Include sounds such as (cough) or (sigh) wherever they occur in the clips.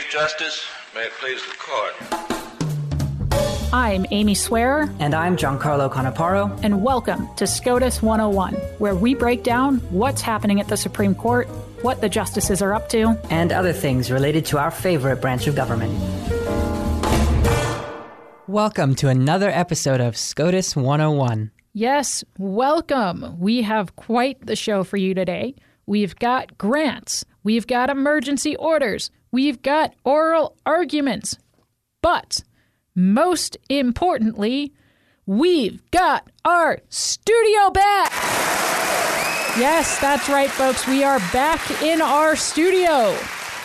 Chief Justice, may it please the court. I'm Amy Swearer. And I'm Giancarlo Canaparo. And welcome to SCOTUS 101, where we break down what's happening at the Supreme Court, what the justices are up to, and other things related to our favorite branch of government. Welcome to another episode of SCOTUS 101. Yes, welcome. We have quite the show for you today. We've got grants, we've got emergency orders, we've got oral arguments. But most importantly, we've got our studio back. Yes, that's right, folks. We are back in our studio.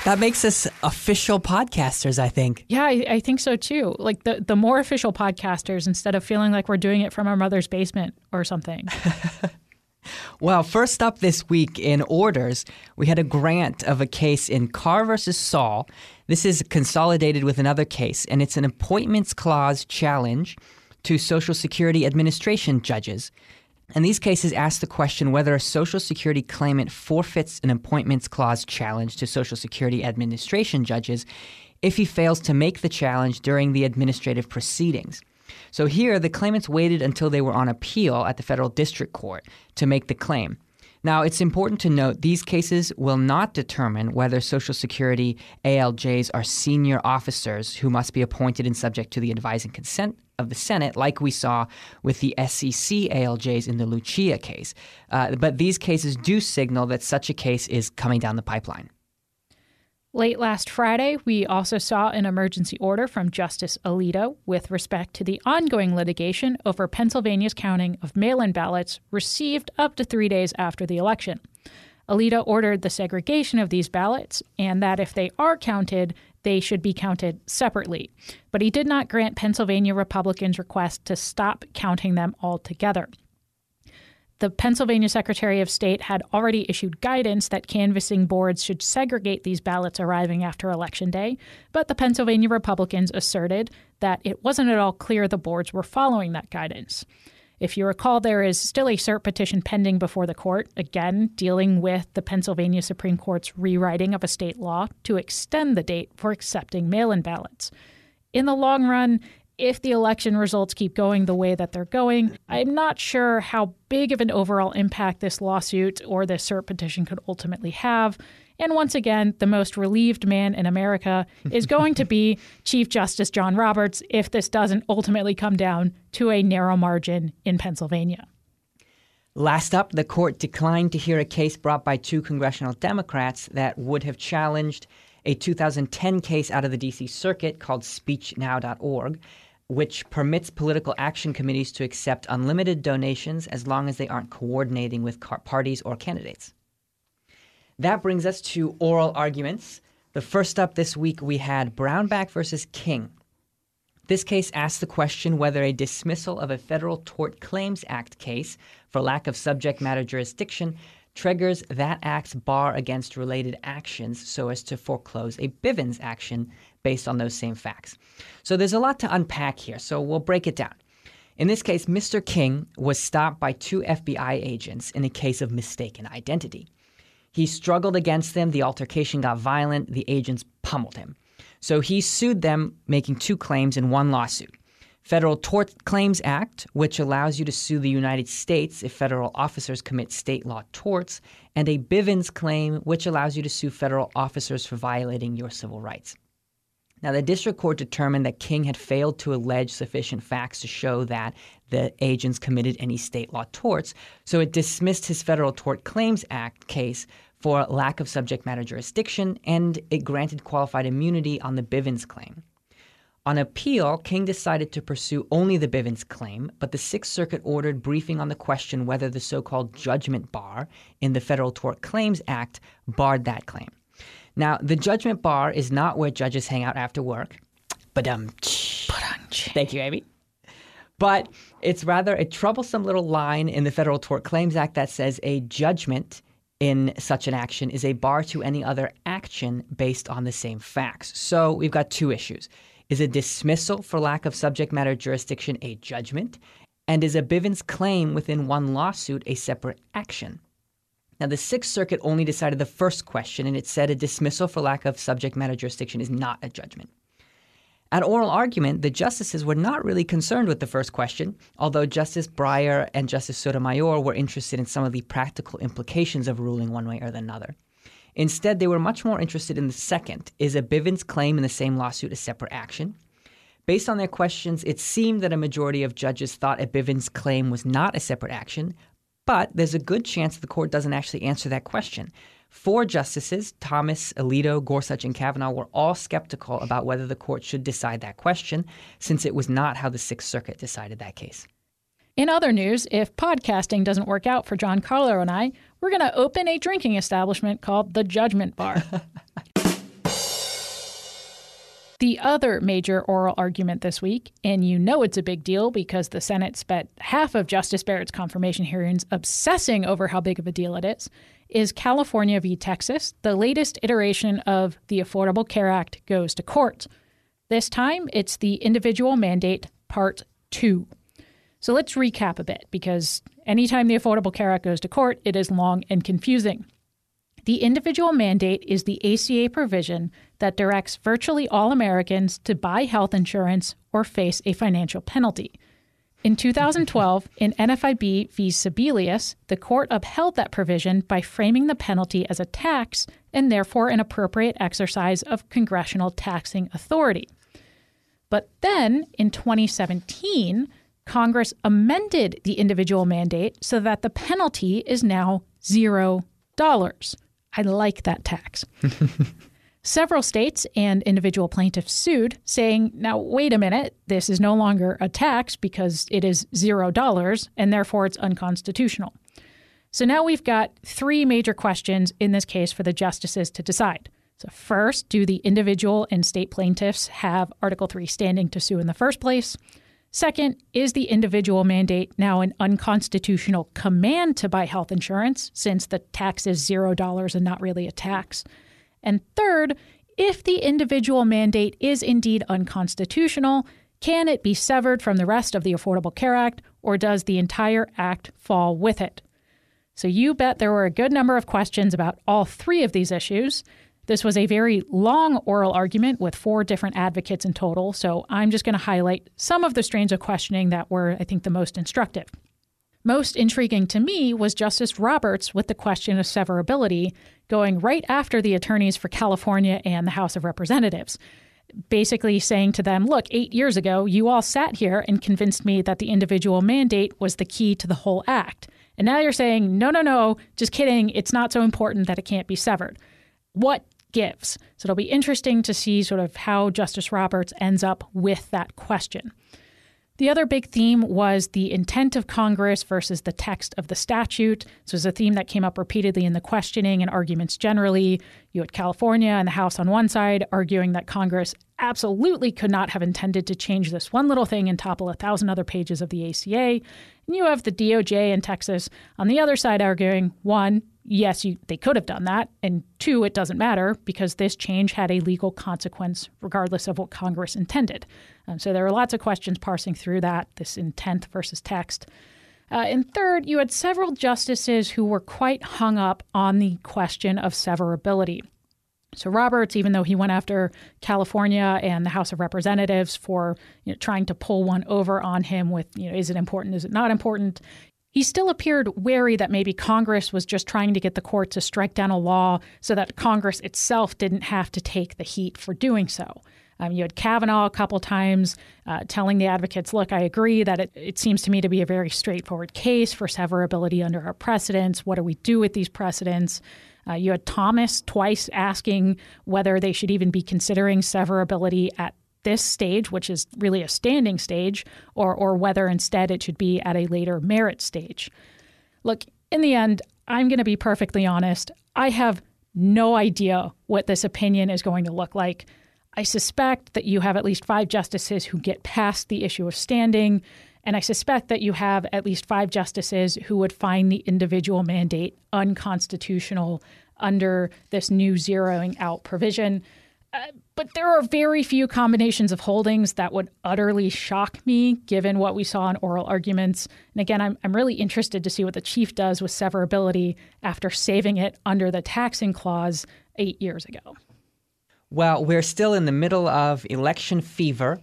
That makes us official podcasters, I think. Yeah, I, I, think so too. Like the, the more official podcasters instead of feeling like we're doing it from our mother's basement or something. (laughs) well, first up this week in orders, we had a grant of a case in Carr versus Saul. This is consolidated with another case, and it's an appointments clause challenge to Social Security Administration judges. And these cases ask the question whether a Social Security claimant forfeits an appointments clause challenge to Social Security Administration judges if he fails to make the challenge during the administrative proceedings. So here, the claimants waited until they were on appeal at the federal district court to make the claim. Now, it's important to note these cases will not determine whether Social Security ALJs are senior officers who must be appointed and subject to the advising consent of the Senate, like we saw with the SEC ALJs in the Lucia case. Uh, but these cases do signal that such a case is coming down the pipeline. Late last Friday, we also saw an emergency order from Justice Alito with respect to the ongoing litigation over Pennsylvania's counting of mail in ballots received up to three days after the election. Alito ordered the segregation of these ballots and that if they are counted, they should be counted separately. But he did not grant Pennsylvania Republicans' request to stop counting them altogether. The Pennsylvania Secretary of State had already issued guidance that canvassing boards should segregate these ballots arriving after Election Day, but the Pennsylvania Republicans asserted that it wasn't at all clear the boards were following that guidance. If you recall, there is still a cert petition pending before the court, again, dealing with the Pennsylvania Supreme Court's rewriting of a state law to extend the date for accepting mail in ballots. In the long run, if the election results keep going the way that they're going, I'm not sure how big of an overall impact this lawsuit or this cert petition could ultimately have. And once again, the most relieved man in America is (laughs) going to be Chief Justice John Roberts if this doesn't ultimately come down to a narrow margin in Pennsylvania. Last up, the court declined to hear a case brought by two congressional Democrats that would have challenged a 2010 case out of the DC Circuit called SpeechNow.org, which permits political action committees to accept unlimited donations as long as they aren't coordinating with parties or candidates. That brings us to oral arguments. The first up this week, we had Brownback versus King. This case asks the question whether a dismissal of a Federal Tort Claims Act case for lack of subject matter jurisdiction triggers that act's bar against related actions so as to foreclose a Bivens action based on those same facts. So there's a lot to unpack here, so we'll break it down. In this case, Mr. King was stopped by two FBI agents in a case of mistaken identity. He struggled against them. The altercation got violent. The agents pummeled him. So he sued them, making two claims in one lawsuit. Federal Tort Claims Act, which allows you to sue the United States if federal officers commit state law torts, and a Bivens claim, which allows you to sue federal officers for violating your civil rights. Now, the district court determined that King had failed to allege sufficient facts to show that the agents committed any state law torts, so it dismissed his Federal Tort Claims Act case for lack of subject matter jurisdiction, and it granted qualified immunity on the Bivens claim. On appeal, King decided to pursue only the Bivens claim, but the Sixth Circuit ordered briefing on the question whether the so called judgment bar in the Federal Tort Claims Act barred that claim. Now, the judgment bar is not where judges hang out after work. But um, thank you, Amy. But it's rather a troublesome little line in the Federal Tort Claims Act that says a judgment in such an action is a bar to any other action based on the same facts. So we've got two issues. Is a dismissal for lack of subject matter jurisdiction a judgment? And is a Bivens claim within one lawsuit a separate action? Now, the Sixth Circuit only decided the first question, and it said a dismissal for lack of subject matter jurisdiction is not a judgment. At oral argument, the justices were not really concerned with the first question, although Justice Breyer and Justice Sotomayor were interested in some of the practical implications of ruling one way or another. Instead, they were much more interested in the second is a Bivens claim in the same lawsuit a separate action? Based on their questions, it seemed that a majority of judges thought a Bivens claim was not a separate action, but there's a good chance the court doesn't actually answer that question. Four justices, Thomas, Alito, Gorsuch, and Kavanaugh, were all skeptical about whether the court should decide that question, since it was not how the Sixth Circuit decided that case. In other news, if podcasting doesn't work out for Giancarlo and I, we're going to open a drinking establishment called the Judgment Bar. (laughs) the other major oral argument this week, and you know it's a big deal because the Senate spent half of Justice Barrett's confirmation hearings obsessing over how big of a deal it is, is California v. Texas. The latest iteration of the Affordable Care Act goes to court. This time, it's the individual mandate part two. So let's recap a bit because anytime the Affordable Care Act goes to court, it is long and confusing. The individual mandate is the ACA provision that directs virtually all Americans to buy health insurance or face a financial penalty. In 2012, (laughs) in NFIB v. Sebelius, the court upheld that provision by framing the penalty as a tax and therefore an appropriate exercise of congressional taxing authority. But then, in 2017, Congress amended the individual mandate so that the penalty is now zero dollars. I like that tax. (laughs) Several states and individual plaintiffs sued, saying, now, wait a minute, this is no longer a tax because it is zero dollars, and therefore it's unconstitutional. So now we've got three major questions in this case for the justices to decide. So, first, do the individual and state plaintiffs have Article 3 standing to sue in the first place? Second, is the individual mandate now an unconstitutional command to buy health insurance since the tax is $0 and not really a tax? And third, if the individual mandate is indeed unconstitutional, can it be severed from the rest of the Affordable Care Act, or does the entire act fall with it? So you bet there were a good number of questions about all three of these issues. This was a very long oral argument with four different advocates in total, so I'm just going to highlight some of the strains of questioning that were, I think, the most instructive. Most intriguing to me was Justice Roberts with the question of severability, going right after the attorneys for California and the House of Representatives, basically saying to them, Look, eight years ago, you all sat here and convinced me that the individual mandate was the key to the whole act. And now you're saying, No, no, no, just kidding. It's not so important that it can't be severed. What gives? So it'll be interesting to see sort of how Justice Roberts ends up with that question. The other big theme was the intent of Congress versus the text of the statute. This was a theme that came up repeatedly in the questioning and arguments generally. You had California and the House on one side arguing that Congress absolutely could not have intended to change this one little thing and topple a thousand other pages of the ACA. And you have the DOJ in Texas on the other side arguing one, yes, you, they could have done that. And two, it doesn't matter because this change had a legal consequence regardless of what Congress intended. Um, so there are lots of questions parsing through that, this intent versus text. Uh, and third, you had several justices who were quite hung up on the question of severability. So Roberts, even though he went after California and the House of Representatives for you know, trying to pull one over on him with, you know, is it important, is it not important? He still appeared wary that maybe Congress was just trying to get the court to strike down a law so that Congress itself didn't have to take the heat for doing so. Um, you had Kavanaugh a couple times uh, telling the advocates, look, I agree that it, it, seems to me to be a very straightforward case for severability under our precedents. What do we do with these precedents? Uh, you had Thomas twice asking whether they should even be considering severability at this stage, which is really a standing stage, or, or whether instead it should be at a later merit stage. Look, in the end, I'm going to be perfectly honest. I have no idea what this opinion is going to look like. I suspect that you have at least five justices who get past the issue of standing, and I suspect that you have at least five justices who would find the individual mandate unconstitutional under this new zeroing out provision. But there are very few combinations of holdings that would utterly shock me given what we saw in oral arguments. And again, I'm, I'm really interested to see what the chief does with severability after saving it under the taxing clause eight years ago. Well, we're still in the middle of election fever.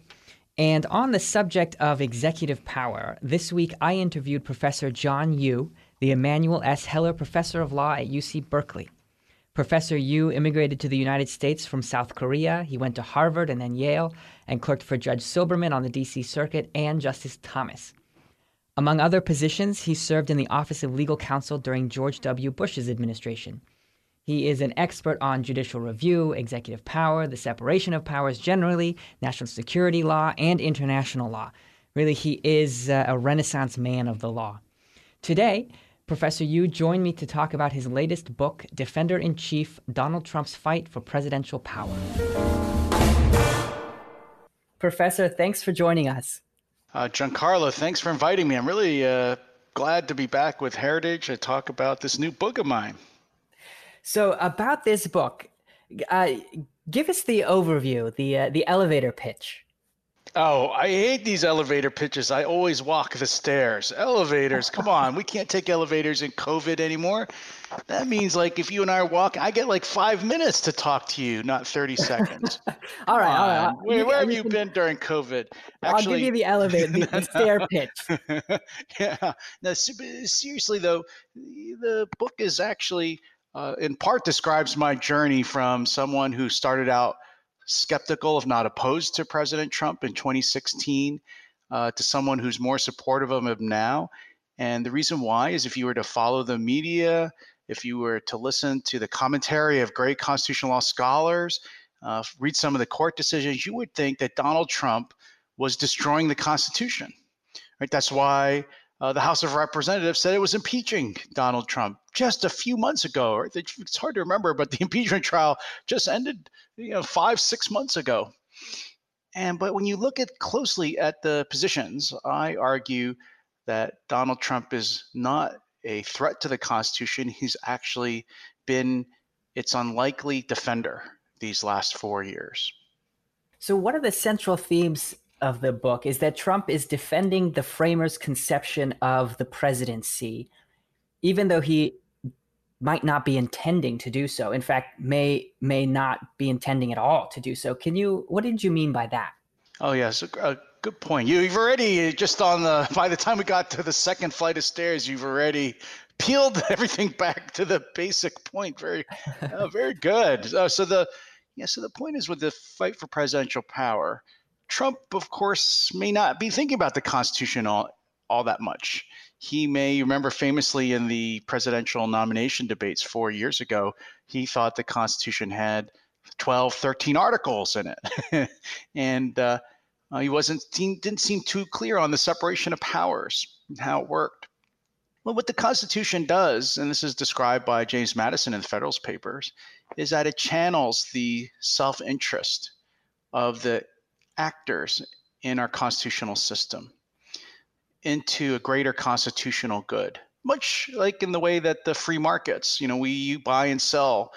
And on the subject of executive power, this week I interviewed Professor John Yoo, the Emanuel S. Heller Professor of Law at UC Berkeley. Professor Yoo immigrated to the United States from South Korea. He went to Harvard and then Yale and clerked for Judge Silberman on the D.C. Circuit and Justice Thomas. Among other positions, he served in the Office of Legal Counsel during George W. Bush's administration. He is an expert on judicial review, executive power, the separation of powers generally, national security law, and international law. Really, he is uh, a renaissance man of the law. Today, Professor Yoo joined me to talk about his latest book, Defender in Chief Donald Trump's Fight for Presidential Power. Professor, thanks for joining us. Uh, Giancarlo, thanks for inviting me. I'm really uh, glad to be back with Heritage to talk about this new book of mine. So, about this book, uh, give us the overview, the uh, the elevator pitch. Oh, I hate these elevator pitches. I always walk the stairs. Elevators, come on. We can't take elevators in COVID anymore. That means like if you and I are walking, I get like five minutes to talk to you, not 30 seconds. (laughs) all right, all right. Where, you, where have you, been during COVID? Actually, I'll give you the elevator, the, the stair (laughs) pitch. yeah. Now, seriously though, the book is actually uh, in part describes my journey from someone who started out – skeptical, if not opposed to President Trump in 2016, uh, to someone who's more supportive of him now. And the reason why is if you were to follow the media, if you were to listen to the commentary of great constitutional law scholars, uh, read some of the court decisions, you would think that Donald Trump was destroying the Constitution. Right? That's why uh, the House of Representatives said it was impeaching Donald Trump just a few months ago. It's hard to remember, but the (laughs) impeachment trial just ended, you know, five six months ago. And but when you look at closely at the positions, I argue that Donald Trump is not a threat to the Constitution. He's actually been its unlikely defender these last four years. So, what are the central themes of the book is that Trump is defending the framers' conception of the presidency, even though he might not be intending to do so. In fact, may may not be intending at all to do so. Can you? What did you mean by that? Oh yes, a, good point. You, you've already just on the. By the time we got to the second flight of stairs, you've already peeled (laughs) everything back to the basic point. Very, uh, very good. Uh, so the yeah, so the point is with the fight for presidential power Trump, of course, may not be thinking about the Constitution all, all that much. He may remember famously in the presidential nomination debates four years ago, he thought the Constitution had 12, 13 articles in it. (laughs) and uh, uh, he wasn't didn't seem too clear on the separation of powers and how it worked. Well, what the Constitution does, and this is described by James Madison in the Federalist Papers, is that it channels the self interest of the actors in our constitutional system into a greater constitutional good much like in the way that the free markets you know we buy and sell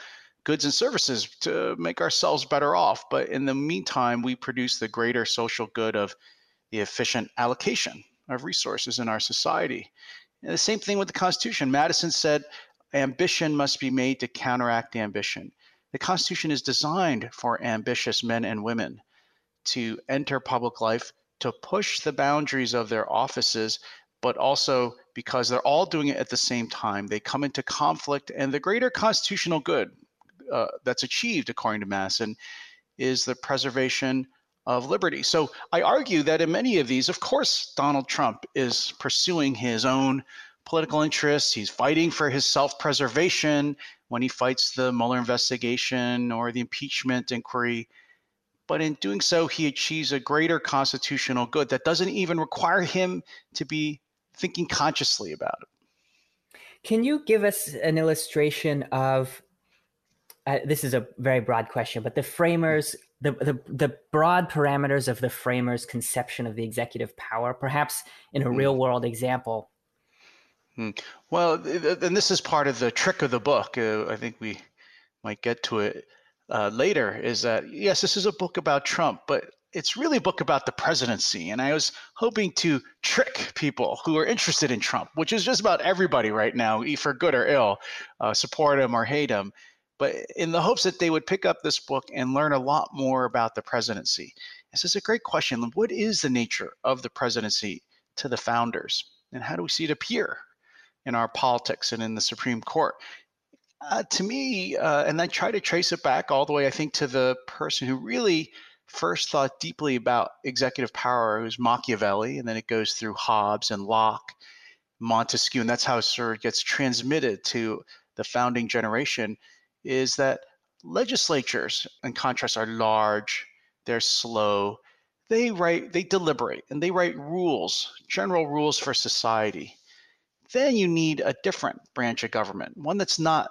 goods and services to make ourselves better off. But in the meantime we produce the greater social good of the efficient allocation of resources in our society. And the same thing with the constitution. Madison said ambition must be made to counteract ambition. The constitution is designed for ambitious men and women to enter public life to push the boundaries of their offices, but also because they're all doing it at the same time, they come into conflict. And the greater constitutional good uh, that's achieved, according to Madison, is the preservation of liberty. So I argue that in many of these, of course, Donald Trump is pursuing his own political interests. He's fighting for his self preservation when he fights the Mueller investigation or the impeachment inquiry but in doing so, he achieves a greater constitutional good that doesn't even require him to be thinking consciously about it. Can you give us an illustration of? Uh, this is a very broad question, but the framers, the, the the broad parameters of the framers' conception of the executive power, perhaps in a mm. real world example. Mm. Well, and this is part of the trick of the book. Uh, I think we might get to it uh, later is that yes, this is a book about Trump, but it's really a book about the presidency. And I was hoping to trick people who are interested in Trump, which is just about everybody right now, for good or ill, uh, support him or hate him, but in the hopes that they would pick up this book and learn a lot more about the presidency. This is a great question. What is the nature of the presidency to the founders? And how do we see it appear in our politics and in the Supreme Court? Uh, to me, uh, and I try to trace it back all the way, I think, to the person who really first thought deeply about executive power, who's Machiavelli, and then it goes through Hobbes and Locke, Montesquieu, and that's how it sort of gets transmitted to the founding generation. Is that legislatures, in contrast, are large, they're slow, they write, they deliberate, and they write rules, general rules for society. Then you need a different branch of government, one that's not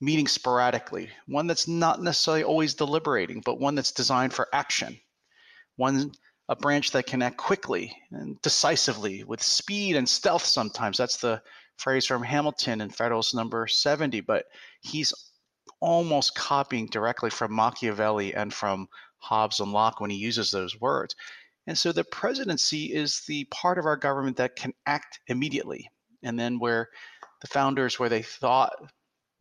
meeting sporadically, one that's not necessarily always deliberating, but one that's designed for action, one a branch that can act quickly and decisively with speed and stealth sometimes. That's the phrase from Hamilton in Federalist number 70, but he's almost copying directly from Machiavelli and from Hobbes and Locke when he uses those words. And so the presidency is the part of our government that can act immediately. And then where the founders, where they thought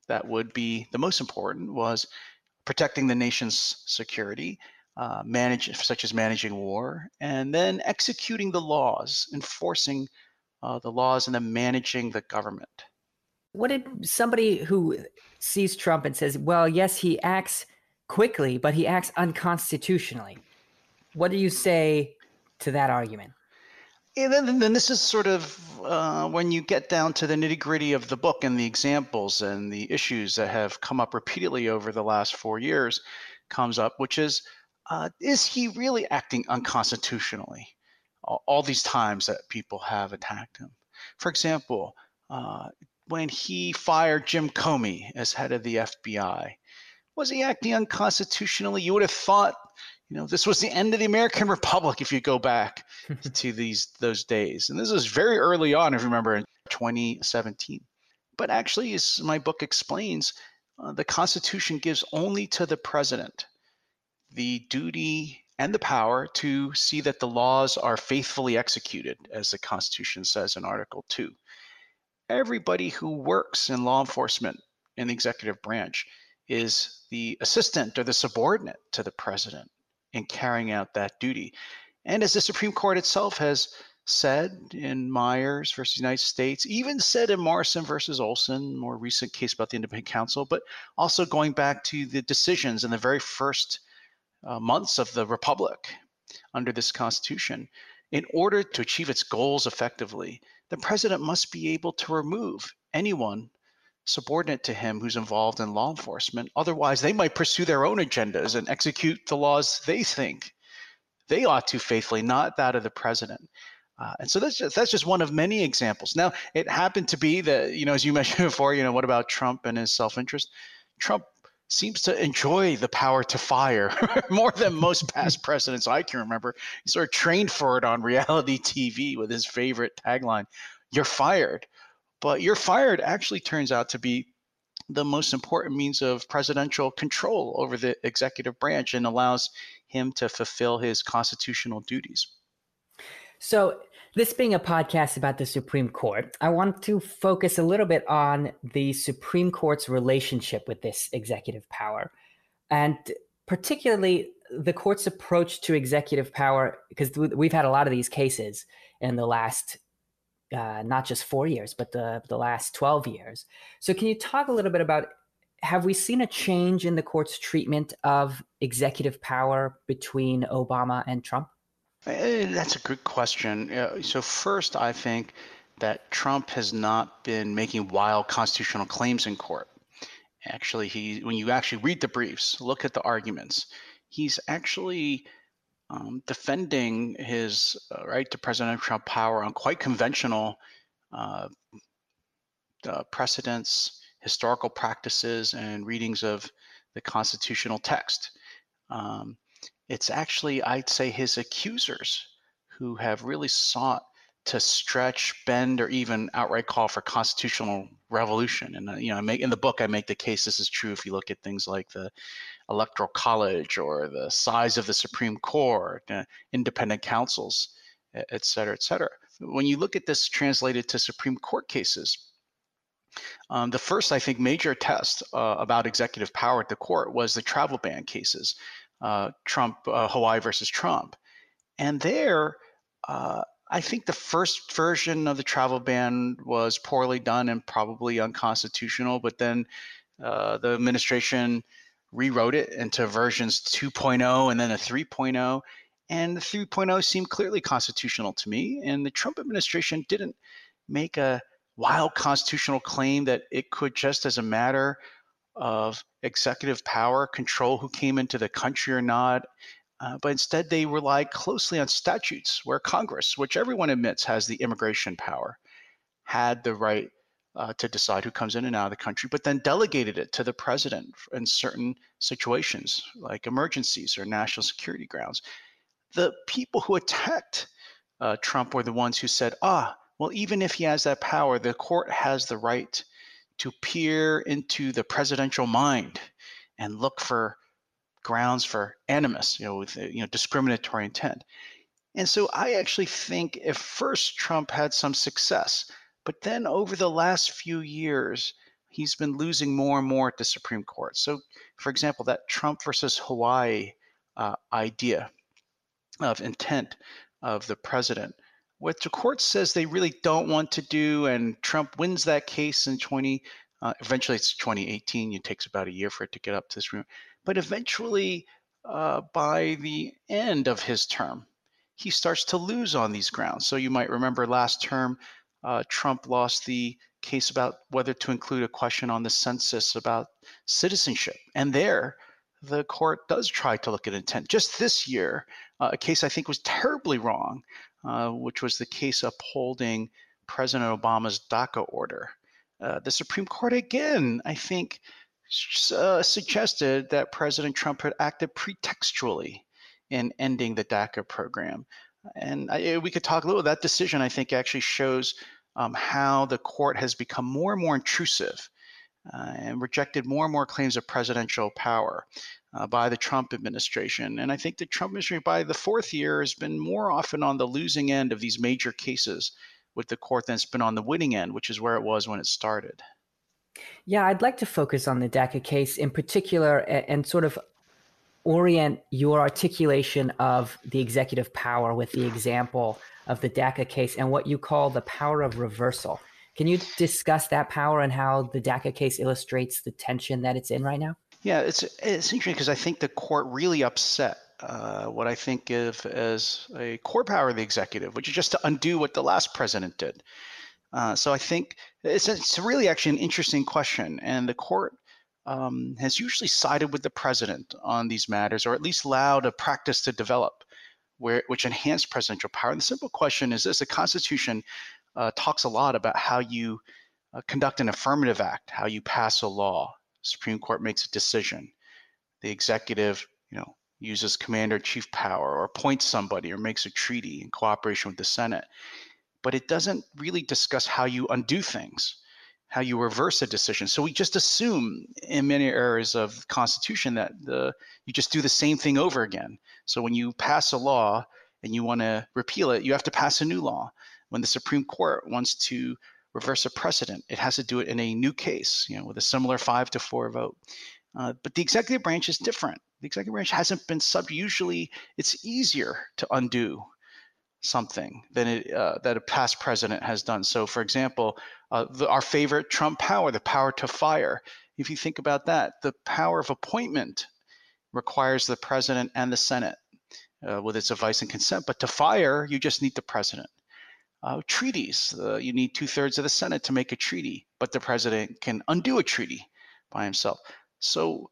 that would be the most important was protecting the nation's security, uh, manage, such as managing war, and then executing the laws, enforcing uh, the laws, and then managing the government. What did somebody who sees Trump and says, well, yes, he acts quickly, but he acts unconstitutionally? What do you say to that argument? And then, then this is sort of uh, when you get down to the nitty gritty of the book and the examples and the issues that have come up repeatedly over the last four years comes up, which is uh, is he really acting unconstitutionally? All, all, these times that people have attacked him. For example, uh, when he fired Jim Comey as head of the FBI, was he acting unconstitutionally? You would have thought you know this was the end of the american (laughs) republic if you go back (laughs) to these those days. And this was very early on if you remember in 2017 but actually as my book explains uh, the constitution gives only to the president the duty and the power to see that the laws are faithfully executed as the constitution says in article 2 everybody who works in law enforcement in the executive branch is the assistant or the subordinate to the president in carrying out that duty. And as the Supreme Court itself has said in Myers versus United States, even said in Morrison versus Olson, more recent case about the independent counsel, but also going back to the decisions in the very first uh, months of the Republic under this Constitution. In order to achieve its goals effectively, the president must be able to remove anyone subordinate to him who's involved in law enforcement. Otherwise, they might pursue their own agendas and execute the laws they think they ought to faithfully, not that of the president. Uh, and so that's just, that's just one of many examples. Now, it happened to be that, you know, as you (laughs) mentioned before, you know, what about Trump and his self interest? Trump seems to enjoy the power to fire (laughs) more than most past (laughs) presidents I can remember. He sort of trained for it on reality TV with his favorite tagline, You're fired but you're fired actually turns out to be the most important means of presidential control over the executive branch and allows him to fulfill his constitutional duties. So, this being a podcast about the Supreme Court, I want to focus a little bit on the Supreme Court's relationship with this executive power, and particularly the court's approach to executive power, because we've had a lot of these cases in the last uh, not just four years, but the, the last 12 years. So, can you talk a little bit about have we seen a change in the court's treatment of executive power between Obama and Trump? Eh, that's a good question. So, first, I think that Trump has not been making wild constitutional claims in court. Actually, he when you actually read the briefs, look at the arguments, he's actually um, defending his uh, right to presidential power on quite conventional uh, uh, precedents, historical practices, and readings of the constitutional text. Um, it's actually, I'd say, his accusers who have really sought to stretch, bend, or even outright call for constitutional revolution. And uh, you know, I make in the book I make the case this is true if you look at things like the electoral college or the size of the Supreme Court, uh, independent counsels, et cetera, et cetera. When you look at this translated to Supreme Court cases, um, the first, I think, major test uh, about executive power at the court was the travel ban cases, uh, Trump, uh, Hawaii versus Trump. And there, uh, I think the first version of the travel ban was poorly done and probably unconstitutional, but then uh, the administration rewrote it into versions 2.0 and then a 3.0. And the 3.0 seemed clearly constitutional to me. And the Trump administration didn't make a wild constitutional claim that it could, just as a matter of executive power, control who came into the country or not. Uh, but instead, they relied closely on statutes where Congress, which everyone admits has the immigration power, had the right uh, to decide who comes in and out of the country, but then delegated it to the president in certain situations like emergencies or national security grounds. The people who attacked uh, Trump were the ones who said, ah, well, even if he has that power, the court has the right to peer into the presidential mind and look for grounds for animus, you know, with you know discriminatory intent. And so I actually think if first Trump had some success, but then over the last few years, he's been losing more and more at the Supreme Court. So, for example, that Trump versus Hawaii uh, idea of intent of the president, what the court says they really don't want to do, and Trump wins that case in 20. Uh, eventually, it's 2018. It takes about a year for it to get up to this room, but eventually, uh, by the end of his term, he starts to lose on these grounds. So you might remember last term, uh, Trump lost the case about whether to include a question on the census about citizenship. And there, the court does try to look at intent. Just this year, uh, a case I think was terribly wrong, uh, which was the case upholding President Obama's DACA order. Uh, the Supreme Court, again, I think, uh, suggested that President Trump had acted pretextually in ending the DACA program. And I, we could talk a little. That decision, I think, actually shows um, how the court has become more and more intrusive uh, and rejected more and more claims of presidential power uh, by the Trump administration. And I think the Trump administration, by the fourth year, has been more often on the losing end of these major cases with the court than it's been on the winning end, which is where it was when it started. Yeah, I'd like to focus on the DACA case in particular and, and sort of orient your articulation of the executive power with the example of the DACA case and what you call the power of reversal. Can you discuss that power and how the DACA case illustrates the tension that it's in right now? Yeah, it's it's interesting because I think the court really upset uh, what I think of as a core power of the executive, which is just to undo what the last president did. Uh, so I think it's, it's really actually an interesting question, and the court um, has usually sided with the president on these matters, or at least allowed a practice to develop where, which enhanced presidential power. And the simple question is this the Constitution uh, talks a lot about how you uh, conduct an affirmative act, how you pass a law. Supreme Court makes a decision. The executive, you know, uses commander chief power or appoints somebody or makes a treaty in cooperation with the Senate. But it doesn't really discuss how you undo things how you reverse a decision. So we just assume in many areas of the Constitution that the you just do the same thing over again. So when you pass a law and you want to repeal it, you have to pass a new law. When the Supreme Court wants to reverse a precedent, it has to do it in a new case, you know, with a similar five to four vote. Uh, but the executive branch is different. The executive branch hasn't been sub. Usually, it's easier to undo something than it, uh, that a past president has done. So, for example, uh, the, our favorite Trump power, the power to fire. If you think about that, the power of appointment requires the president and the Senate uh, with its advice and consent. But to fire, you just need the president. Uh, treaties, uh, you need two thirds of the Senate to make a treaty, but the president can undo a treaty by himself. So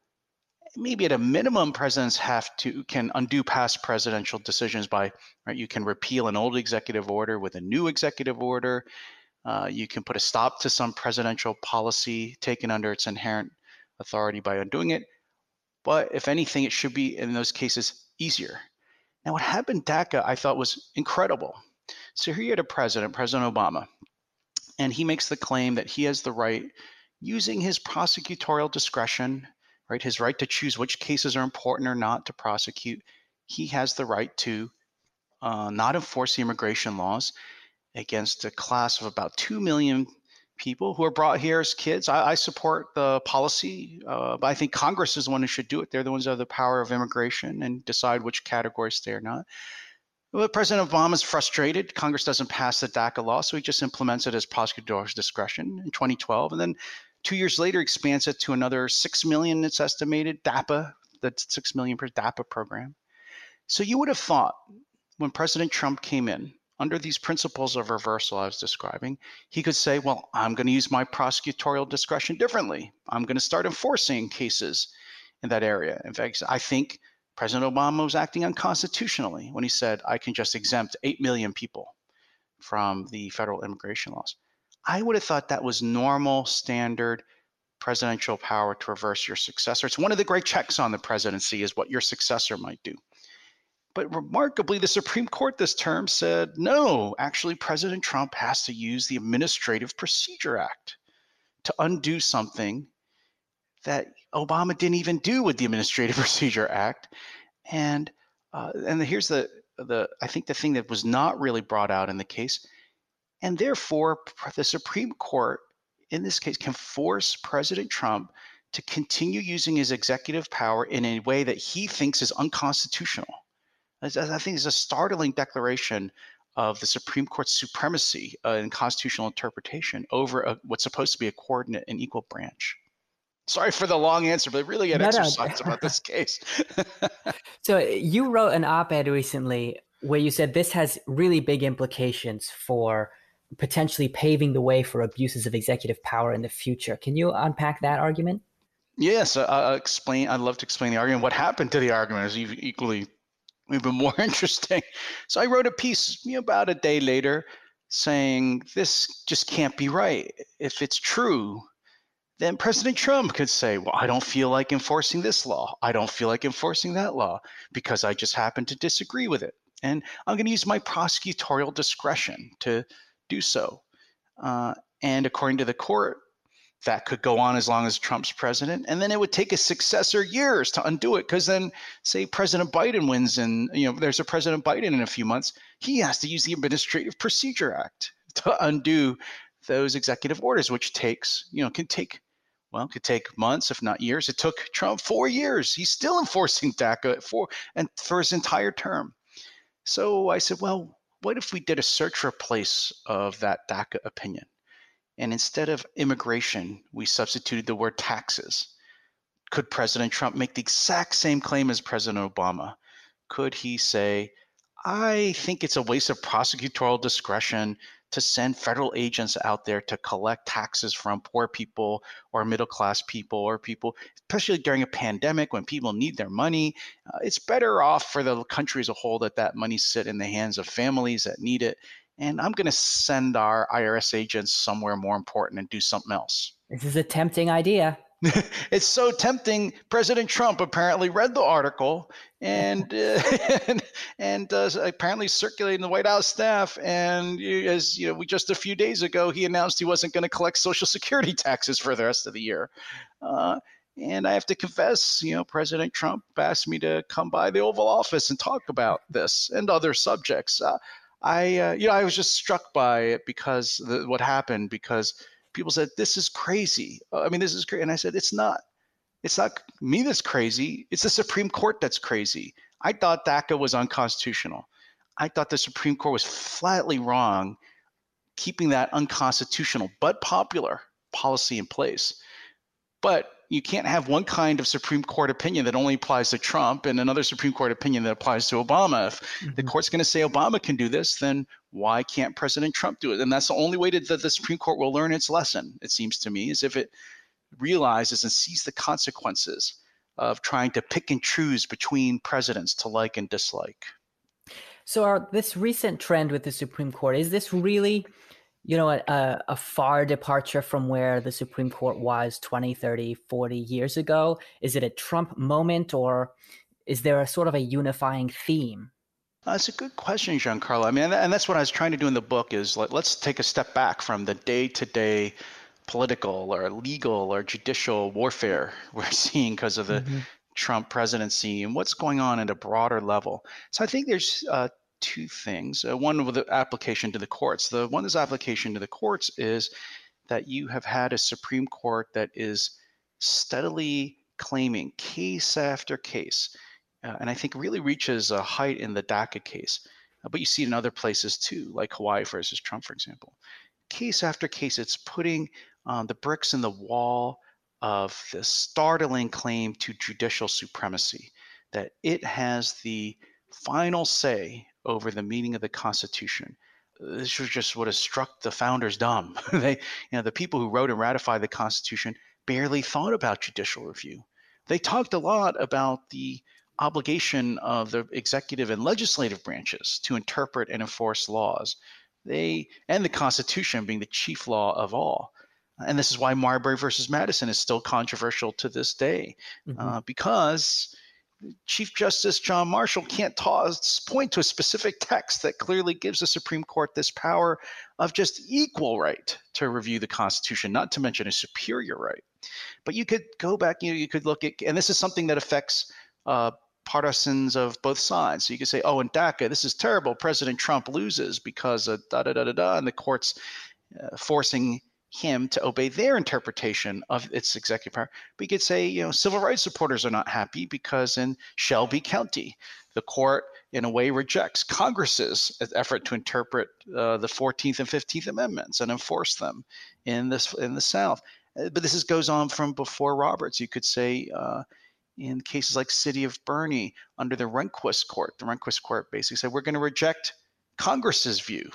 maybe at a minimum, presidents have to can undo past presidential decisions by right. You can repeal an old executive order with a new executive order. Uh, you can put a stop to some presidential policy taken under its inherent authority by undoing it. But if anything, it should be in those cases easier. Now, what happened DACA, I thought was incredible. So here you had a president, President Obama, and he makes the claim that he has the right, using his prosecutorial discretion, right, his right to choose which cases are important or not to prosecute, he has the right to uh, not enforce the immigration laws against a class of about 2 million people who are brought here as kids. I, I support the policy, uh, but I think Congress is the one who should do it. They're the ones who have the power of immigration and decide which categories stay or not. Well, President Obama is frustrated. Congress doesn't pass the DACA law, so he just implements it as prosecutor's discretion in 2012. And then two years later, expands it to another 6 million, it's estimated, DAPA, that's 6 million per DAPA program. So you would have thought when President Trump came in, under these principles of reversal I was describing, he could say, well, I'm going to use my prosecutorial discretion differently. I'm going to start enforcing cases in that area. In fact, I think President Obama was acting unconstitutionally when he said, I can just exempt 8 million people from the federal immigration laws. I would have thought that was normal, standard presidential power to reverse your successor. It's one of the great checks on the presidency is what your successor might do. But remarkably, the Supreme Court this term said no, actually, President Trump has to use the Administrative Procedure Act to undo something that Obama didn't even do with the Administrative (laughs) Procedure Act. And uh, and here's the the I think the thing that was not really brought out in the case, and therefore the Supreme Court in this case can force President Trump to continue using his executive power in a way that he thinks is unconstitutional. I think it's a startling declaration of the Supreme Court's supremacy uh, in constitutional interpretation over a, what's supposed to be a coordinate and equal branch. Sorry for the long answer, but really an no, exercise no. about this case. (laughs) so uh, you wrote an op-ed recently where you said this has really big implications for potentially paving the way for abuses of executive power in the future. Can you unpack that argument? Yes, I'll explain. I'd love to explain the argument. What happened to the argument is equally even more (laughs) interesting. So I wrote a piece you know, about a day later saying this just can't be right. If it's true, then President Trump could say, Well, I don't feel like enforcing this law. I don't feel like enforcing that law because I just happen to disagree with it. And I'm going to use my prosecutorial discretion to do so. Uh, and according to the court, that could go on as long as Trump's president, and then it would take a successor years to undo it. Because then, say President Biden wins, and you know there's a President Biden in a few months, he has to use the Administrative Procedure Act (laughs) to undo those executive orders, which takes you know can take well could take months if not years. It took Trump four years. He's still enforcing DACA for and for his entire term. So I said, well, what if we did a search replace of that DACA opinion? And instead of immigration, we substituted the word taxes. Could President Trump make the exact same claim as President Obama? Could he say, I think it's a waste of prosecutorial discretion to send federal agents out there to collect taxes from poor people or middle class people or people, especially during a pandemic when people need their money. Uh, it's better off for the country as a whole that that money sit in the hands of families that need it and I'm going to send our IRS agents somewhere more important and do something else. This is a tempting idea. (laughs) it's so tempting. President Trump apparently read the article and uh, (laughs) and, and uh, apparently circulated in the White House staff. And as you know, we just a few days ago, he announced he wasn't going to collect Social Security (laughs) taxes for the rest of the year. Uh, and I have to confess, you know, President Trump asked me to come by the Oval Office and talk about this and other subjects. I, uh, you know, I was just struck by it because the, what happened because people said this is crazy. Uh, I mean, this is crazy, and I said it's not. It's not me that's crazy. It's the Supreme Court that's crazy. I thought DACA was unconstitutional. I thought the Supreme Court was flatly wrong, keeping that unconstitutional but popular policy in place. But you can't have one kind of Supreme Court opinion that only applies to Trump and another Supreme Court opinion that applies to Obama. If mm-hmm. the court's going to say Obama can do this, then why can't President Trump do it? And that's the only way that the Supreme Court will learn its lesson, it seems to me, is if it realizes and sees the consequences of trying to pick and choose between presidents to like and dislike. So, are, this recent trend with the Supreme Court is this really you know, a, a, far departure from where the Supreme Court was 20, 30, 40 years ago? Is it a Trump moment or is there a sort of a unifying theme? That's a good question, Giancarlo. I mean, and that's what I was trying to do in the book is let, us take a step back from the day-to-day political or legal or judicial warfare (laughs) we're seeing because of the mm-hmm. Trump presidency and what's going on at a broader level. So I think there's uh, two things. Uh, one with the application to the courts. The one that's application to the courts is that you have had a Supreme Court that is steadily claiming case after case, uh, and I think really reaches a height in the DACA case. Uh, but you see it in other places too, like Hawaii versus Trump, for example. Case after case, it's putting um, the bricks in the wall of this startling claim to judicial supremacy, that it has the final say over the meaning of the Constitution. This was just what has struck the founders dumb. (laughs) they, you know, the people who wrote and ratified the Constitution barely thought about judicial review. They talked a lot about the obligation of the executive and legislative branches to interpret and enforce laws. They and the Constitution being the chief law of all. And this is why Marbury versus Madison is still controversial to this day, mm-hmm. uh, because Chief Justice John Marshall can't point to a specific text that clearly gives the Supreme Court this power of just equal right to review the Constitution, not to mention a superior right. But you could go back, you know, you could look at, and this is something that affects uh, partisans of both sides. So you could say, oh, in DACA, this is terrible. President Trump loses because of da da da da da, and the court's uh, forcing him to obey their interpretation of its executive power. We could say, you know, civil rights supporters are not happy because in Shelby County, the court, in a way, rejects Congress's effort to interpret uh, the 14th and 15th Amendments and enforce them in this in the South. Uh, but this is, goes on from before Roberts. You could say. Uh, in cases like City of Boerne, under the Rehnquist Court, the Rehnquist Court basically said we're going to reject Congress's view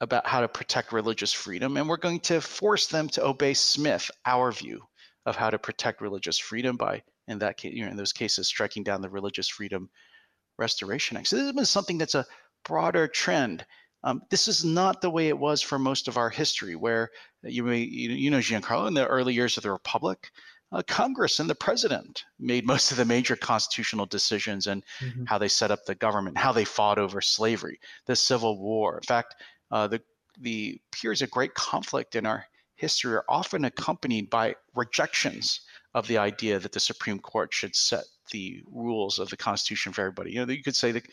about how to protect religious freedom, and we're going to force them to obey Smith, our view of how to protect religious freedom by, in that case, you know, in those cases, striking down the Religious Freedom Restoration Act. So this has been something that's a broader trend. Um, this is not the way it was for most of our history, where you may, you know, Giancarlo, in the early years of the Republic, uh, Congress and the president made most of the major constitutional decisions and mm-hmm. how they set up the government, how they fought over slavery, the Civil War. In fact, uh, the the periods of great conflict in our history are often accompanied by rejections of the idea that the Supreme Court should set the rules of the Constitution for everybody. You know, you could say that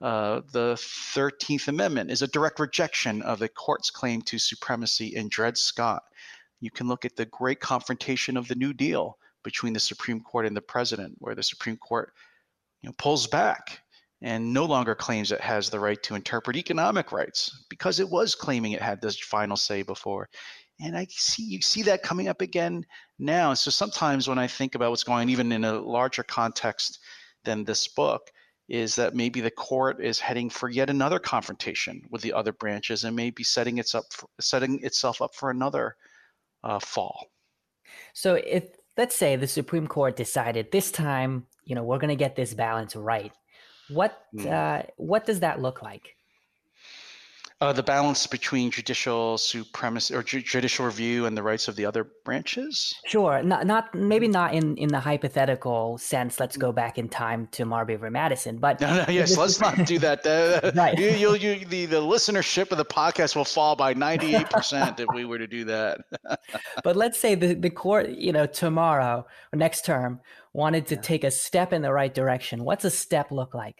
uh, the 13th Amendment is a direct rejection of the court's claim to supremacy in Dred Scott. You can look at the great confrontation of the New Deal between the Supreme Court and the president, where the Supreme Court you know, pulls back and no longer claims it has the right to interpret economic rights because it was claiming it had this final say before. And I see you see that coming up again now. So sometimes when I think about what's going on, even in a larger context than this book, is that maybe the court is heading for yet another confrontation with the other branches and maybe setting its up for, setting itself up for another uh, fall. So if let's say the Supreme Court decided this time, you know, we're going to get this balance right what mm. uh, what does that look like? Uh, the balance between judicial supremacy or ju- judicial review and the rights of the other branches. Sure, not not maybe not in in the hypothetical sense. Let's go back in time to Marbury v. Madison, but no, no, yes, let's not do that. (laughs) Uh, right. you, you, you, the the listenership of the podcast will fall by ninety eight percent if we were to do that. (laughs) but let's say the the court, you know, tomorrow or next term wanted to yeah. take a step in the right direction. What's a step look like?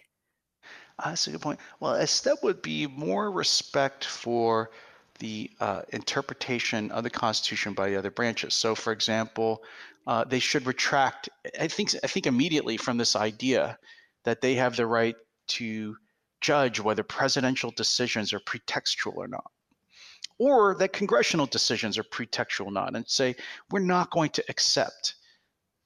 Uh, that's a good point. Well, a step would be more respect for the uh, interpretation of the Constitution by the other branches. So, for example, uh, they should retract. I think I think immediately from this idea that they have the right to judge whether presidential decisions are pretextual or not, or that congressional decisions are pretextual or not, and say we're not going to accept,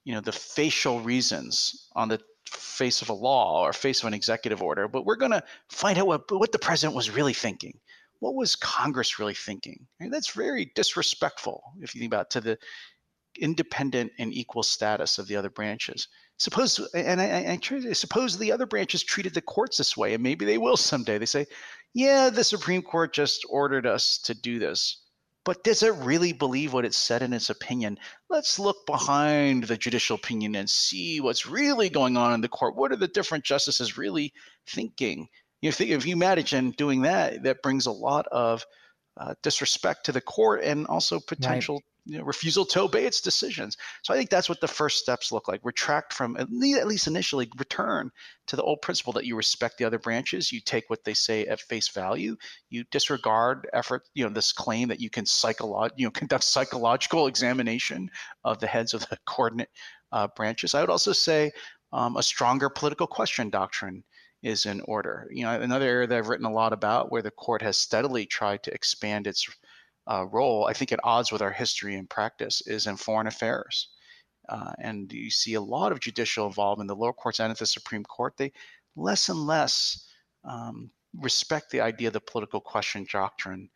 you know, the facial reasons on the face of a law or face of an executive order, but we're going to find out what, what the president was really thinking. What was Congress really thinking? And that's very disrespectful if you think about it, to the independent and equal status of the other branches. Suppose, and I, I, I suppose the other branches treated the courts this way, and maybe they will someday. They say, "Yeah, the Supreme Court just ordered us to do this." But does it really believe what it said in its opinion? Let's look behind the judicial opinion and see what's really going on in the court. What are the different justices really thinking? you think if you imagine doing that, that brings a lot of uh, disrespect to the court and also potential you know, refusal to obey its decisions. So I think that's what the first steps look like. Retract from at least initially return to the old principle that you respect the other branches. You take what they say at face value. You disregard effort, you know, this claim that you can psycholo- you know, conduct psychological examination of the heads of the (laughs) coordinate uh, branches. I would also say um, a stronger political question doctrine is in order. You know, another area that I've written a lot about where the court has steadily tried to expand its uh, role, I think at odds with our history and practice, is in foreign affairs. Uh, and you see a lot of judicial involvement in the lower courts and at the Supreme Court. They less and less um, respect the idea of the political question doctrine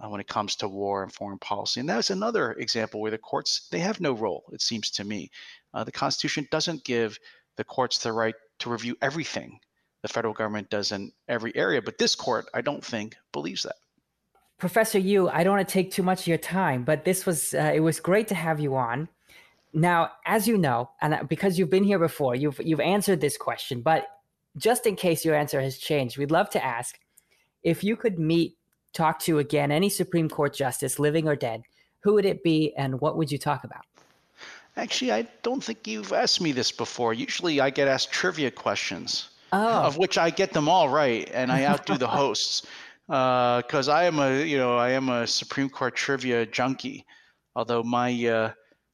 uh, when it comes to war and foreign policy. And that's another example where the courts they have no role. It seems to me, uh, the Constitution doesn't give the courts the right to review everything the federal government does in every area. But this court, I don't think, believes that. Professor Yoo, I don't want to take too much of your time, but this was uh, it was great to have you on. Now, as you know, and because you've been here before, you've you've answered this question, but just in case your answer has changed, we'd love to ask if you could meet, talk to again any Supreme Court justice, living or dead, who would it be, and what would you talk about? Actually, I don't think you've asked me this before. Usually, I get asked trivia questions, Oh. of which I get them all right, and I outdo the hosts (laughs) because uh, I am a you know I am a Supreme Court trivia junkie. Although my uh,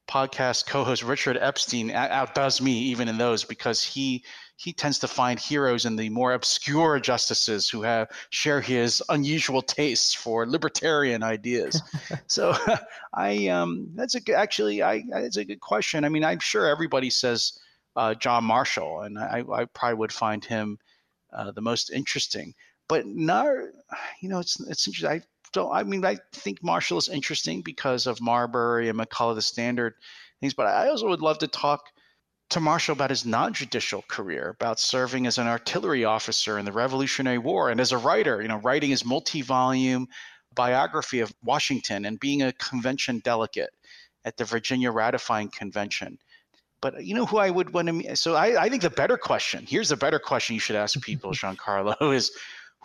podcast co-host Richard Epstein outdoes me even in those because he he tends to find heroes in the more obscure justices who have share his unusual tastes for libertarian ideas. (laughs) so (laughs) I um, that's a good, actually I that's a good question. I mean I'm sure everybody says uh, John Marshall, and I, I probably would find him uh, the most interesting but not you know it's it's interesting. I don't. I mean, I think Marshall is interesting because of Marbury and McCulloch the Standard things. But I also would love to talk to Marshall about his non-judicial career, about serving as an artillery officer in the Revolutionary War, and as a writer. You know, writing his multi-volume biography of Washington and being a convention delegate at the Virginia Ratifying Convention. But you know who I would want to. Meet? So I, I think the better question. Here's the better question you should ask people, (laughs) Giancarlo, is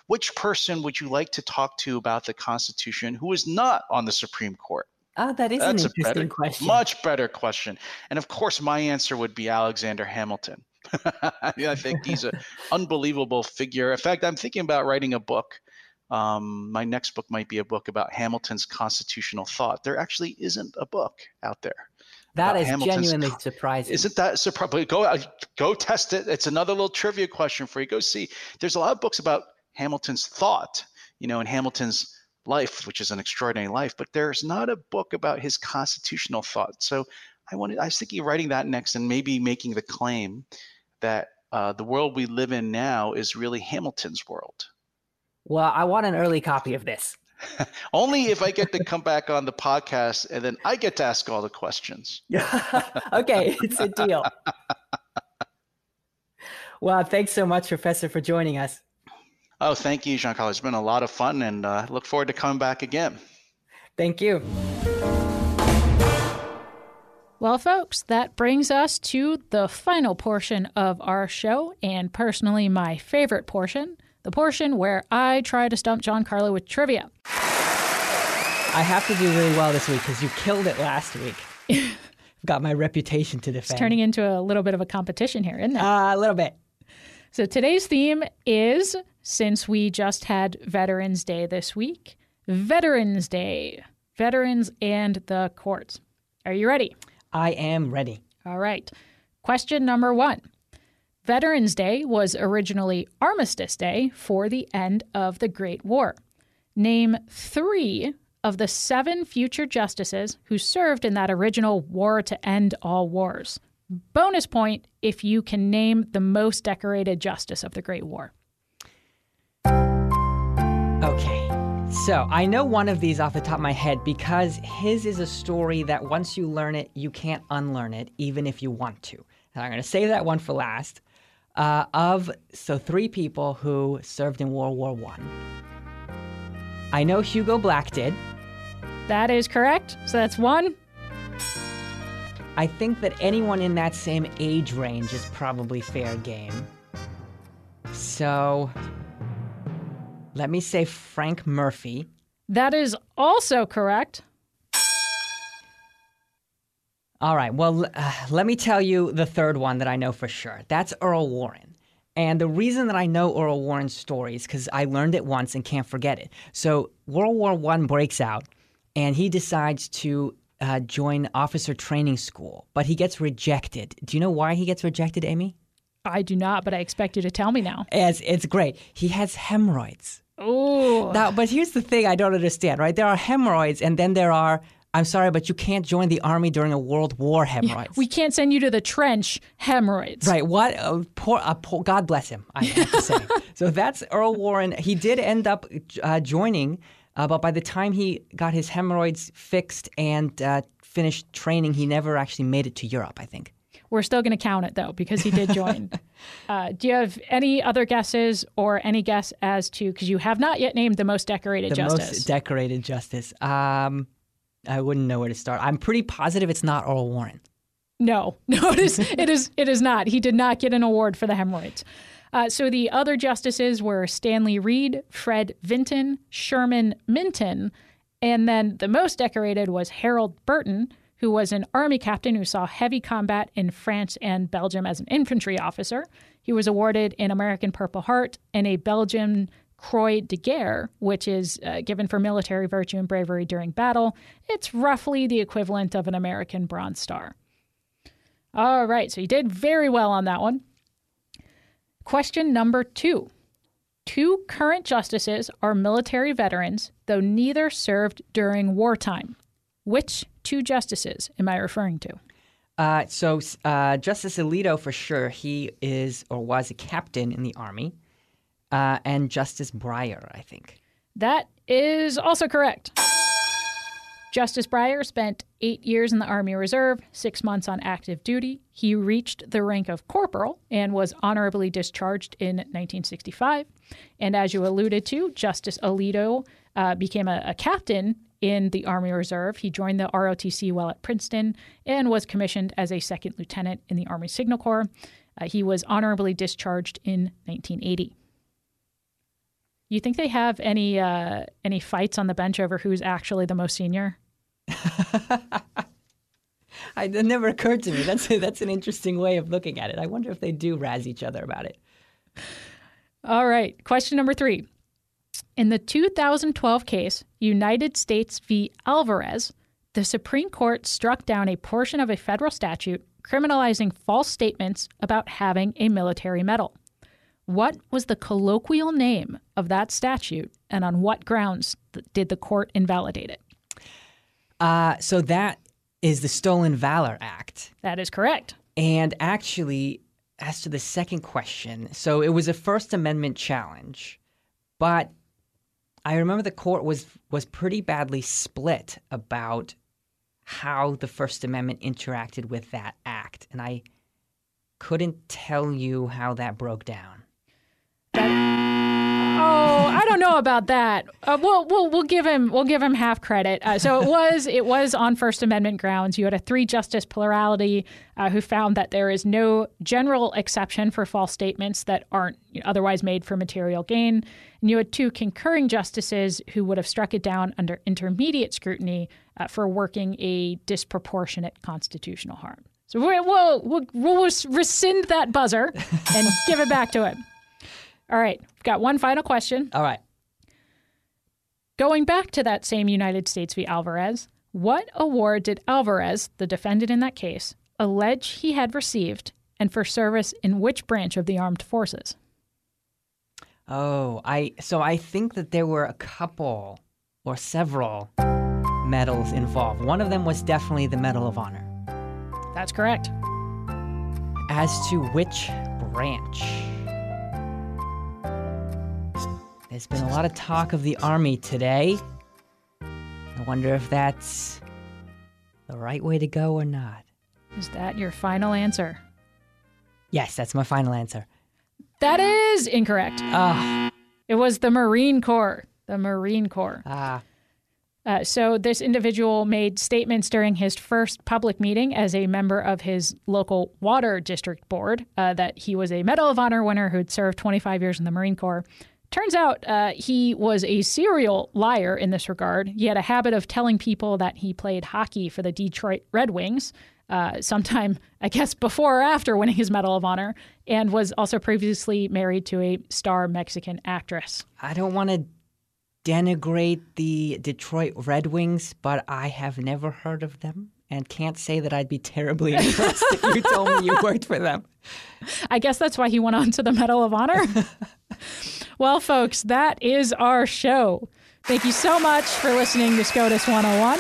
which person would you like to talk to about the Constitution who is not on the Supreme Court? Oh, that is That's an interesting better, question. Much better question. And of course, my answer would be Alexander Hamilton. (laughs) I think he's an (laughs) unbelievable figure. In fact, I'm thinking about writing a book. Um, my next book might be a book about Hamilton's constitutional thought. There actually isn't a book out there. That is Hamilton's genuinely co- surprising. Isn't that surprising? Go go test it. It's another little trivia question for you. Go see. There's a lot of books about Hamilton's thought, you know, in Hamilton's life, which is an extraordinary life, but there's not a book about his constitutional thought. So I wanted, I was thinking of writing that next and maybe making the claim that uh, the world we live in now is really Hamilton's world. Well, I want an early copy of this. (laughs) Only if I get to come back on the podcast and then I get to ask all the questions. (laughs) okay, it's a deal. (laughs) well, thanks so much, Professor, for joining us. Oh, thank you, Giancarlo. It's been a lot of fun and uh, look forward to coming back again. Thank you. Well, folks, that brings us to the final portion of our show, and personally, my favorite portion the portion where I try to stump Giancarlo with trivia. I have to do really well this week because you killed it last week. I've (laughs) got my reputation to defend. It's turning into a little bit of a competition here, isn't it? uh, a little bit. So today's theme is since we just had Veterans Day this week, Veterans Day, veterans and the courts. Are you ready? I am ready. All right. Question number one Veterans Day was originally Armistice Day for the end of the Great War. Name three of the seven future justices who served in that original war to end all wars. Bonus point if you can name the most decorated justice of the Great War. So I know one of these off the top of my head because his is a story that once you learn it, you can't unlearn it, even if you want to. And I'm going to save that one for last. Uh, of so three people who served in World War One. I. I know Hugo Black did. That is correct. So that's one. I think that anyone in that same age range is probably fair game. So Let me say Frank Murphy. That is also correct. All right. Well, uh, let me tell you the third one that I know for sure. That's Earl Warren. And the reason that I know Earl Warren's story is because I learned it once and can't forget it. So World War One breaks out, and he decides to uh, join officer training school, but he gets rejected. Do you know why he gets rejected, Amy? I do not, but I expect you to tell me now. It's, it's great. He has hemorrhoids. Ooh. Now, but here's the thing I don't understand, right? There are hemorrhoids, and then there are, I'm sorry, but you can't join the army during a world war hemorrhoids. We can't send you to the trench hemorrhoids. Right. What? Uh, poor, uh, poor. God bless him. I have to say. (laughs) so that's Earl Warren. He did end up uh, joining, uh, but by the time he got his hemorrhoids fixed and uh, finished training, he never actually made it to Europe. I think. We're still going to count it though because he did join. (laughs) uh, do you have any other guesses or any guess as to because you have not yet named the most decorated The justice? most decorated justice. Um, I wouldn't know where to start. I'm pretty positive it's not Earl Warren. No, (laughs) no, it is. It is. It is not. He did not get an award for the hemorrhoids. Uh, so the other justices were Stanley Reed, Fred Vinson, Sherman Minton, and then the most decorated was Harold Burton, who was an army captain who saw heavy combat in France and Belgium as an infantry officer. He was awarded an American Purple Heart and a Belgian Croix de Guerre, which is uh, given for military virtue and bravery during battle. It's roughly the equivalent of an American Bronze Star. All right, so you did very well on that one. Question number two. Two current justices are military veterans, though neither served during wartime. Which two justices am I referring to? Uh, so uh, Justice Alito, for sure, he is or was a captain in the army, uh, and Justice Breyer, I think. That is also correct. Justice Breyer spent eight years in the Army Reserve, six months on active duty. He reached the rank of corporal and was honorably discharged in 1965. And as you alluded to, Justice Alito uh, became a, a captain in the Army Reserve. He joined the ROTC while at Princeton and was commissioned as a second lieutenant in the Army Signal Corps. Uh, he was honorably discharged in 1980. You think they have any uh, any fights on the bench over who's actually the most senior? (laughs) I, it never occurred to me. That's a, that's an interesting way of looking at it. I wonder if they do razz each other about it. All right. Question number three. In the 2012 case, United States v. Alvarez, the Supreme Court struck down a portion of a federal statute criminalizing false statements about having a military medal. What was the colloquial name of that statute, and on what grounds did the court invalidate it? Uh, so that is the Stolen Valor Act. That is correct. And actually, as to the second question, so it was a First Amendment challenge, but I remember the court was was pretty badly split about how the First Amendment interacted with that act, and I couldn't tell you how that broke down. Oh, I don't know about that. Uh, we'll, we'll we'll give him we'll give him half credit. Uh, so it (laughs) was it was on First Amendment grounds. You had a three justice plurality uh, who found that there is no general exception for false statements that aren't otherwise made for material gain, and you had two concurring justices who would have struck it down under intermediate scrutiny uh, for working a disproportionate constitutional harm. So we'll we'll, we'll, we'll rescind that buzzer and give it back to him. All right, we've got one final question. All right. Going back to that same United States v. Alvarez, what award did Alvarez, the defendant in that case, allege he had received and for service in which branch of the armed forces? Oh, I so I think that there were a couple or several medals involved. One of them was definitely the Medal of Honor. That's correct. As to which branch? There's been a lot of talk of the Army today. I wonder if that's the right way to go or not. Is that your final answer? Yes, that's my final answer. That is incorrect. Ah, It was the Marine Corps. The Marine Corps. ah, Uh, so this individual made statements during his first public meeting as a member of his local water district board uh, that he was a Medal of Honor winner who had served 25 years in the Marine Corps. Turns out uh, he was a serial liar in this regard. He had a habit of telling people that he played hockey for the Detroit Red Wings, uh, sometime, (laughs) I guess, before or after winning his Medal of Honor, and was also previously married to a star Mexican actress. I don't want to denigrate the Detroit Red Wings, but I have never heard of them and can't say that I'd be terribly impressed if you told me you worked for them. (laughs) I guess that's why he went on to the Medal of Honor. (laughs) well, folks, that is our show. Thank you so much for listening to SCOTUS 101.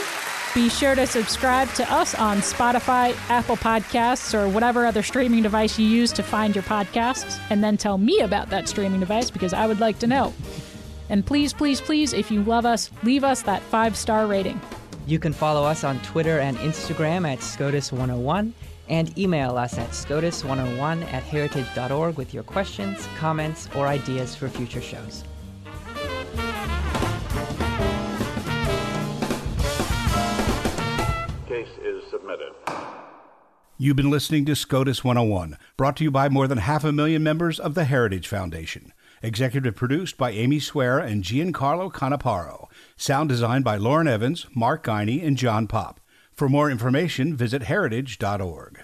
Be sure to subscribe to us on Spotify, Apple Podcasts, or whatever other streaming device you use to find your podcasts, and then tell me about that streaming device because I would like to know. And please, please, please, if you love us, leave us that five star rating. You can follow us on Twitter and Instagram at SCOTUS101 and email us at SCOTUS101 at heritage.org with your questions, comments, or ideas for future shows. Case is submitted. You've been listening to SCOTUS 101, brought to you by more than half a million members of the Heritage Foundation. Executive produced by Amy Swear and Giancarlo Canaparo. Sound designed by Lauren Evans, Mark Guiney, and John Pop. For more information, visit heritage.org.